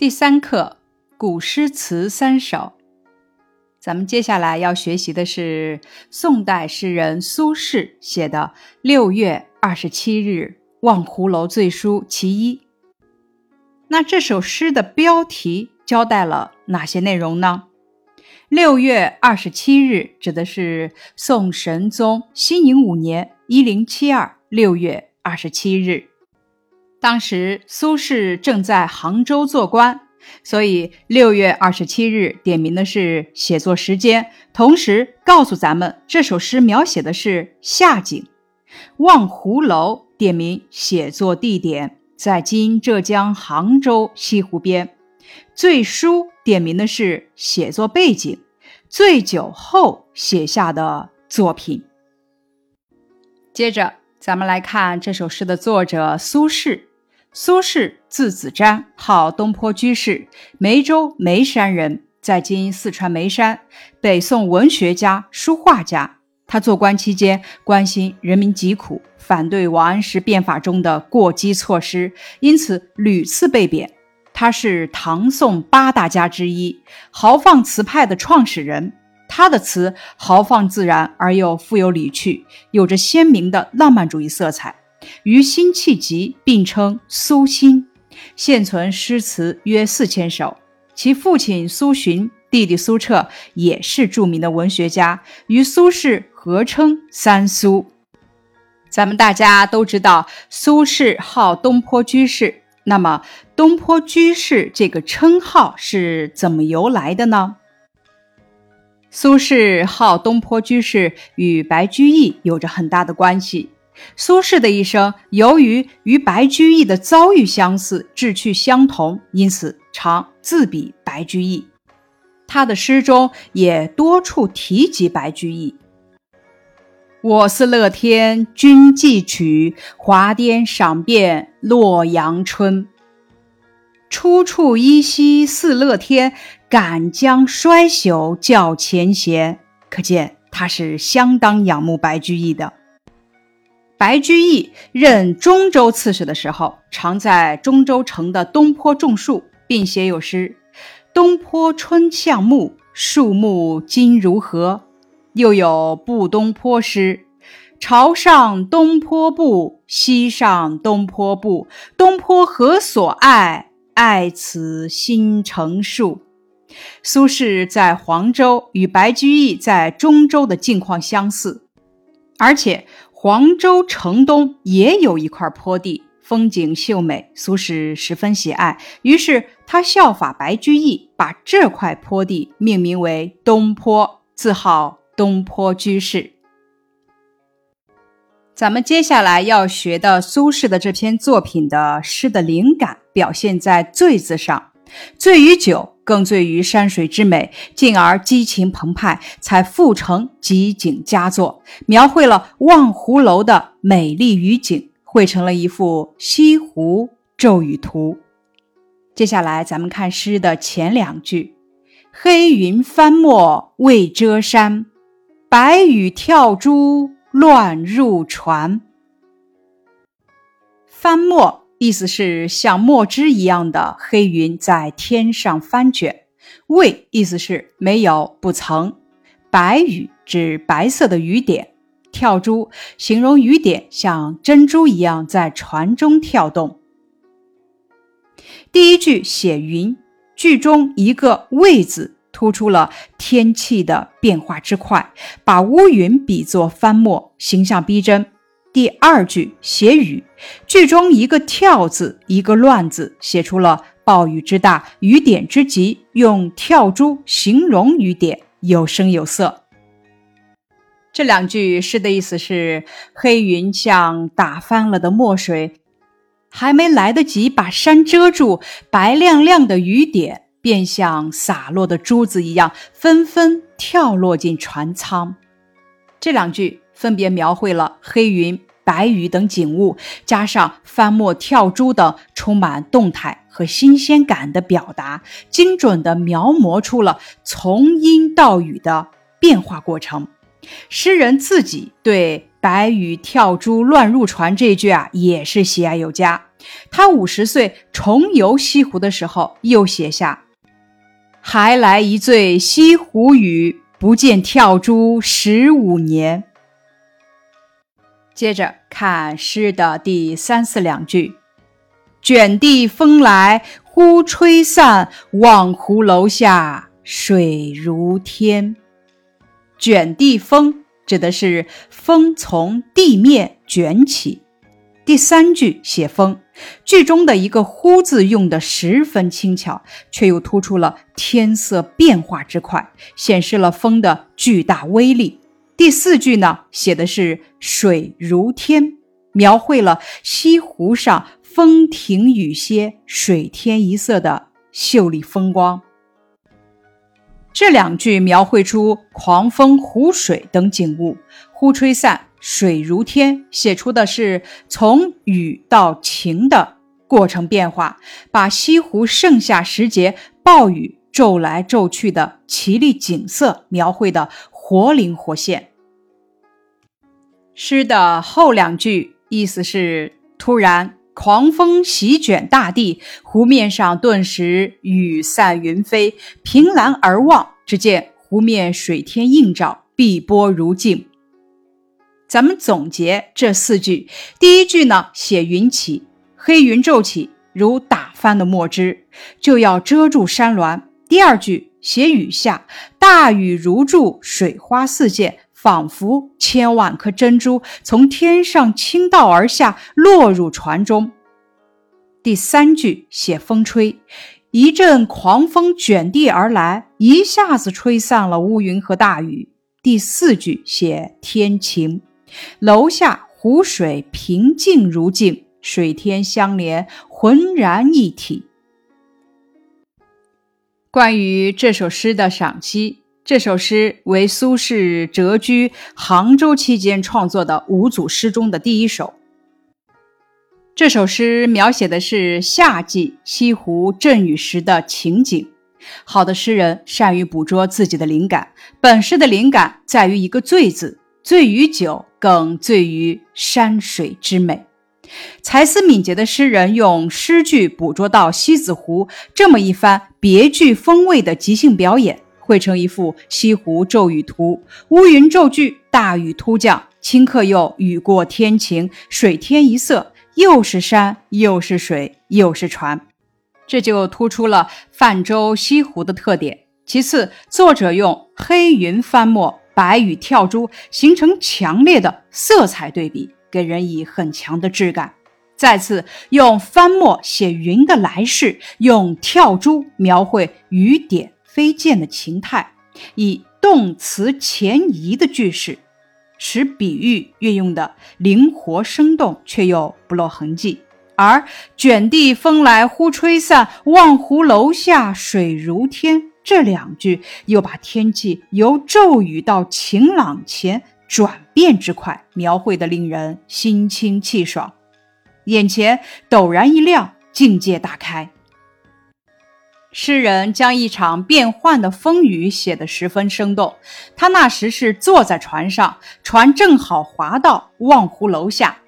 第三课古诗词三首，咱们接下来要学习的是宋代诗人苏轼写的《六月二十七日望湖楼醉书其一》。那这首诗的标题交代了哪些内容呢？六月二十七日指的是宋神宗熙宁五年（一零七二）六月二十七日。当时苏轼正在杭州做官，所以六月二十七日点名的是写作时间，同时告诉咱们这首诗描写的是夏景。望湖楼点名写作地点在今浙江杭州西湖边，醉书点名的是写作背景，醉酒后写下的作品。接着，咱们来看这首诗的作者苏轼。苏轼字子瞻，号东坡居士，梅州眉山人，在今四川眉山，北宋文学家、书画家。他做官期间关心人民疾苦，反对王安石变法中的过激措施，因此屡次被贬。他是唐宋八大家之一，豪放词派的创始人。他的词豪放自然而又富有理趣，有着鲜明的浪漫主义色彩。与辛弃疾并称苏辛，现存诗词约四千首。其父亲苏洵、弟弟苏辙也是著名的文学家，与苏轼合称“三苏”。咱们大家都知道，苏轼号东坡居士。那么，东坡居士这个称号是怎么由来的呢？苏轼号东坡居士与白居易有着很大的关系。苏轼的一生，由于与白居易的遭遇相似、志趣相同，因此常自比白居易。他的诗中也多处提及白居易：“我思乐天君寄曲，华颠赏遍洛阳春。出处依稀似乐天，敢将衰朽教前贤。”可见他是相当仰慕白居易的。白居易任中州刺史的时候，常在中州城的东坡种树，并写有诗：“东坡春向暮，树木今如何？”又有《步东坡》诗：“朝上东坡步，夕上东坡步。东坡何所爱？爱此新成树。”苏轼在黄州与白居易在中州的境况相似，而且。黄州城东也有一块坡地，风景秀美，苏轼十分喜爱。于是他效法白居易，把这块坡地命名为东坡，自号东坡居士。咱们接下来要学的苏轼的这篇作品的诗的灵感，表现在“醉”字上，醉于酒。更醉于山水之美，进而激情澎湃，才赋成极景佳作，描绘了望湖楼的美丽雨景，绘成了一幅西湖骤雨图。接下来，咱们看诗的前两句：“黑云翻墨未遮山，白雨跳珠乱入船。”翻墨。意思是像墨汁一样的黑云在天上翻卷，未意思是没有不曾，白雨指白色的雨点，跳珠形容雨点像珍珠一样在船中跳动。第一句写云，句中一个未字突出了天气的变化之快，把乌云比作翻墨，形象逼真。第二句写雨，句中一个跳字，一个乱字，写出了暴雨之大，雨点之急，用跳珠形容雨点，有声有色。这两句诗的意思是：黑云像打翻了的墨水，还没来得及把山遮住，白亮亮的雨点便像洒落的珠子一样，纷纷跳落进船舱。这两句。分别描绘了黑云、白雨等景物，加上翻墨、跳珠等充满动态和新鲜感的表达，精准地描摹出了从阴到雨的变化过程。诗人自己对“白雨跳珠乱入船”这句啊，也是喜爱有加。他五十岁重游西湖的时候，又写下：“还来一醉西湖雨，不见跳珠十五年。”接着看诗的第三四两句：“卷地风来忽吹散，望湖楼下水如天。”卷地风指的是风从地面卷起。第三句写风，句中的一个“忽”字用的十分轻巧，却又突出了天色变化之快，显示了风的巨大威力。第四句呢，写的是水如天，描绘了西湖上风停雨歇、水天一色的秀丽风光。这两句描绘出狂风、湖水等景物，忽吹散。水如天，写出的是从雨到晴的过程变化，把西湖盛夏时节暴雨骤来骤去的奇丽景色描绘的活灵活现。诗的后两句意思是：突然狂风席卷大地，湖面上顿时雨散云飞，凭栏而望，只见湖面水天映照，碧波如镜。咱们总结这四句，第一句呢写云起，黑云骤起，如打翻的墨汁，就要遮住山峦。第二句写雨下，大雨如注，水花四溅，仿佛千万颗珍珠从天上倾倒而下，落入船中。第三句写风吹，一阵狂风卷地而来，一下子吹散了乌云和大雨。第四句写天晴。楼下湖水平静如镜，水天相连，浑然一体。关于这首诗的赏析，这首诗为苏轼谪居杭州期间创作的五组诗中的第一首。这首诗描写的是夏季西湖阵雨时的情景。好的诗人善于捕捉自己的灵感，本诗的灵感在于一个“醉”字。醉于酒，更醉于山水之美。才思敏捷的诗人用诗句捕捉到西子湖这么一番别具风味的即兴表演，绘成一幅西湖骤雨图。乌云骤聚，大雨突降，顷刻又雨过天晴，水天一色，又是山，又是水，又是船，这就突出了泛舟西湖的特点。其次，作者用黑云翻墨。白雨跳珠形成强烈的色彩对比，给人以很强的质感。再次用翻墨写云的来势，用跳珠描绘雨点飞溅的情态，以动词前移的句式，使比喻运用的灵活生动，却又不露痕迹。而卷地风来忽吹散，望湖楼下水如天。这两句又把天气由骤雨到晴朗前转变之快描绘的令人心清气爽，眼前陡然一亮，境界大开。诗人将一场变幻的风雨写得十分生动。他那时是坐在船上，船正好划到望湖楼下，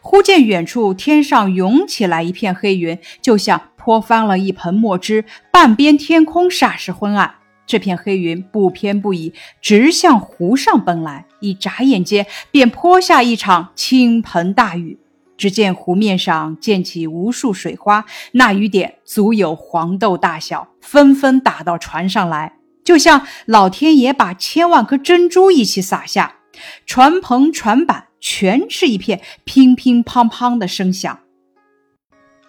忽见远处天上涌起来一片黑云，就像。泼翻了一盆墨汁，半边天空霎时昏暗。这片黑云不偏不倚，直向湖上奔来，一眨眼间便泼下一场倾盆大雨。只见湖面上溅起无数水花，那雨点足有黄豆大小，纷纷打到船上来，就像老天爷把千万颗珍珠一起撒下。船篷、船板全是一片乒乒乓乓的声响。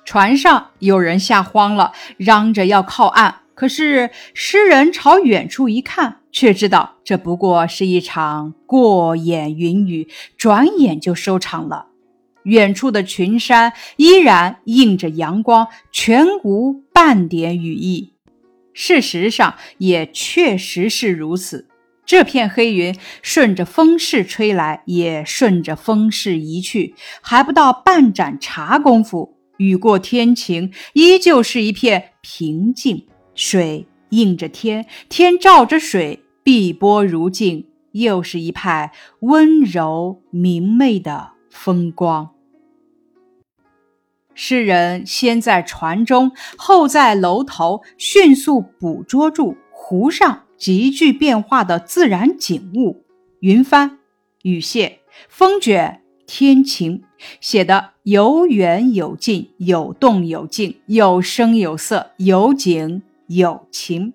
船上有人吓慌了，嚷着要靠岸。可是诗人朝远处一看，却知道这不过是一场过眼云雨，转眼就收场了。远处的群山依然映着阳光，全无半点雨意。事实上，也确实是如此。这片黑云顺着风势吹来，也顺着风势移去，还不到半盏茶功夫。雨过天晴，依旧是一片平静。水映着天，天照着水，碧波如镜，又是一派温柔明媚的风光。诗人先在船中，后在楼头，迅速捕捉住湖上急剧变化的自然景物：云帆、雨榭、风卷、天晴，写得有远有近，有动有静，有声有色，有景有情。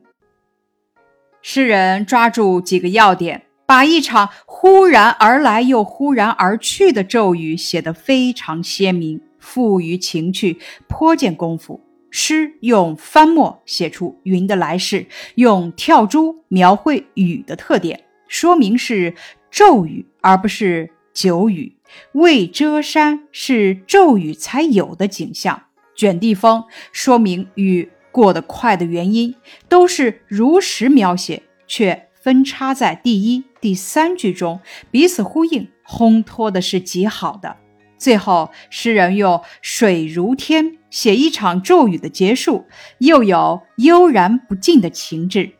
诗人抓住几个要点，把一场忽然而来又忽然而去的骤雨写得非常鲜明。富于情趣，颇见功夫。诗用翻墨写出云的来势，用跳珠描绘雨的特点，说明是骤雨而不是久雨。未遮山是骤雨才有的景象。卷地风说明雨过得快的原因，都是如实描写，却分插在第一、第三句中，彼此呼应，烘托的是极好的。最后，诗人用“水如天”写一场骤雨的结束，又有悠然不尽的情致。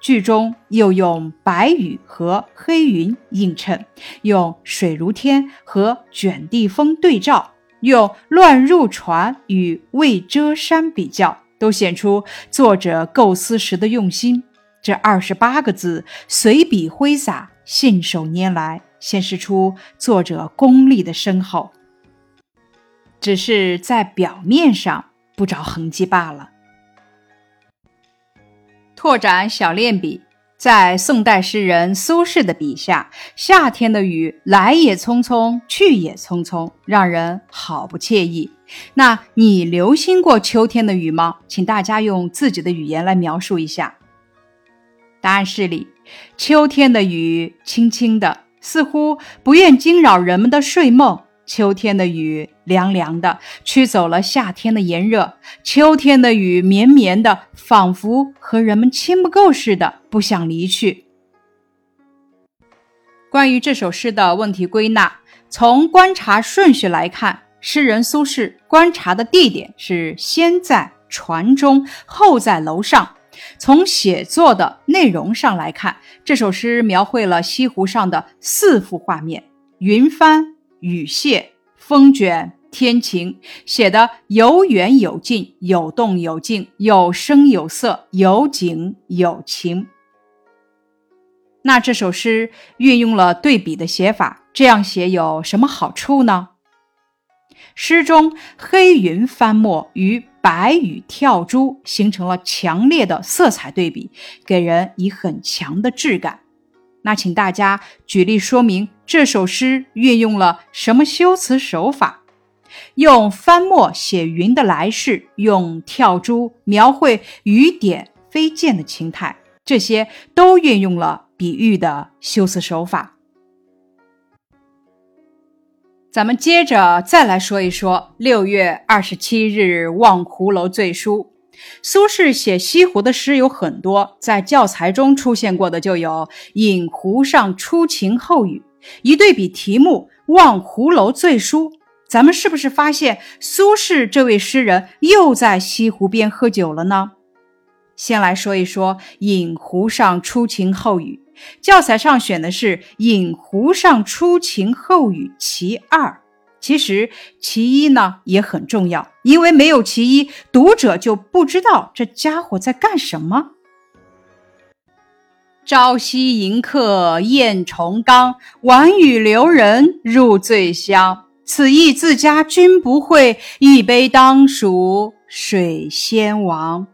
剧中又用白雨和黑云映衬，用水如天和卷地风对照，用乱入船与未遮山比较，都显出作者构思时的用心。这二十八个字随笔挥洒，信手拈来，显示出作者功力的深厚。只是在表面上不着痕迹罢了。拓展小练笔，在宋代诗人苏轼的笔下，夏天的雨来也匆匆，去也匆匆，让人好不惬意。那你留心过秋天的雨吗？请大家用自己的语言来描述一下。答案是里，秋天的雨轻轻的，似乎不愿惊扰人们的睡梦。秋天的雨凉凉的，驱走了夏天的炎热。秋天的雨绵绵的，仿佛和人们亲不够似的，不想离去。关于这首诗的问题归纳，从观察顺序来看，诗人苏轼观察的地点是先在船中，后在楼上。从写作的内容上来看，这首诗描绘了西湖上的四幅画面：云帆。雨榭、风卷、天晴，写的有远有近，有动有静，有声有色，有景有情。那这首诗运用了对比的写法，这样写有什么好处呢？诗中黑云翻墨与白雨跳珠形成了强烈的色彩对比，给人以很强的质感。那请大家举例说明这首诗运用了什么修辞手法？用翻墨写云的来势，用跳珠描绘雨点飞溅的情态，这些都运用了比喻的修辞手法。咱们接着再来说一说六月二十七日望湖楼醉书。苏轼写西湖的诗有很多，在教材中出现过的就有《饮湖上初晴后雨》。一对比题目《望湖楼醉书》，咱们是不是发现苏轼这位诗人又在西湖边喝酒了呢？先来说一说《饮湖上初晴后雨》，教材上选的是《饮湖上初晴后雨》其二。其实其一呢也很重要，因为没有其一，读者就不知道这家伙在干什么。朝夕迎客宴重冈，晚雨留人入醉乡。此意自家君不会，一杯当属水仙王。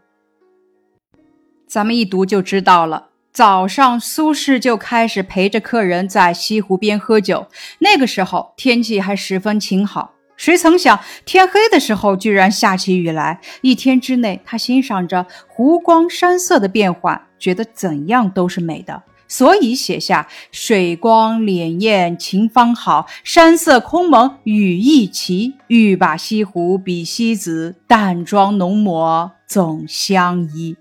咱们一读就知道了。早上，苏轼就开始陪着客人在西湖边喝酒。那个时候天气还十分晴好。谁曾想天黑的时候居然下起雨来。一天之内，他欣赏着湖光山色的变幻，觉得怎样都是美的，所以写下“水光潋滟晴方好，山色空蒙雨亦奇。欲把西湖比西子，淡妆浓抹总相宜。”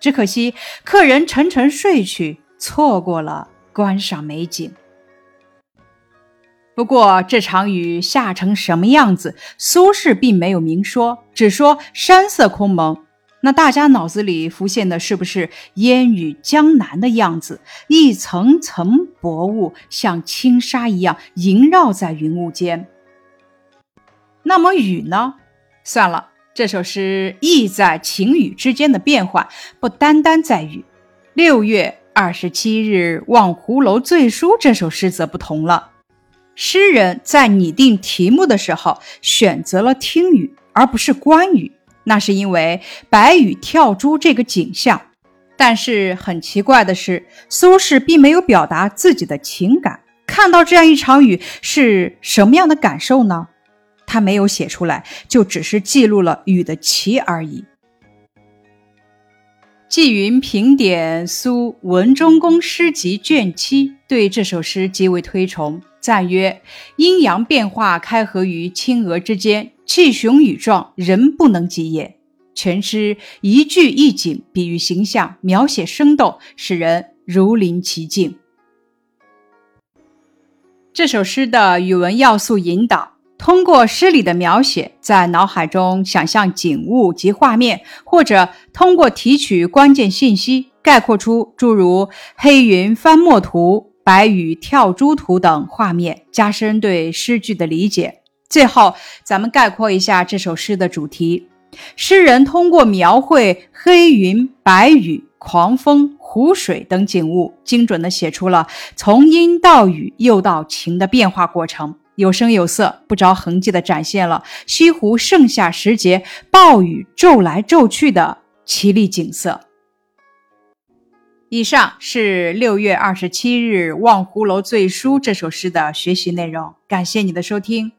只可惜客人沉沉睡去，错过了观赏美景。不过这场雨下成什么样子，苏轼并没有明说，只说山色空蒙。那大家脑子里浮现的是不是烟雨江南的样子？一层层薄雾像轻纱一样萦绕在云雾间。那么雨呢？算了，这首诗意在晴雨之间的变换，不单单在雨。六月二十七日望湖楼醉书这首诗则不同了。诗人在拟定题目的时候选择了听雨，而不是观雨，那是因为白雨跳珠这个景象。但是很奇怪的是，苏轼并没有表达自己的情感。看到这样一场雨是什么样的感受呢？他没有写出来，就只是记录了雨的奇而已。纪云评点苏文忠公诗集卷七，对这首诗极为推崇，赞曰：“阴阳变化开合于青娥之间，气雄雨壮，人不能及也。”全诗一句一景，比喻形象，描写生动，使人如临其境。这首诗的语文要素引导。通过诗里的描写，在脑海中想象景物及画面，或者通过提取关键信息，概括出诸如黑云翻墨图、白雨跳珠图等画面，加深对诗句的理解。最后，咱们概括一下这首诗的主题：诗人通过描绘黑云、白雨、狂风、湖水等景物，精准地写出了从阴到雨又到晴的变化过程。有声有色、不着痕迹地展现了西湖盛夏时节暴雨骤来骤去的奇丽景色。以上是六月二十七日《望湖楼醉书》这首诗的学习内容，感谢你的收听。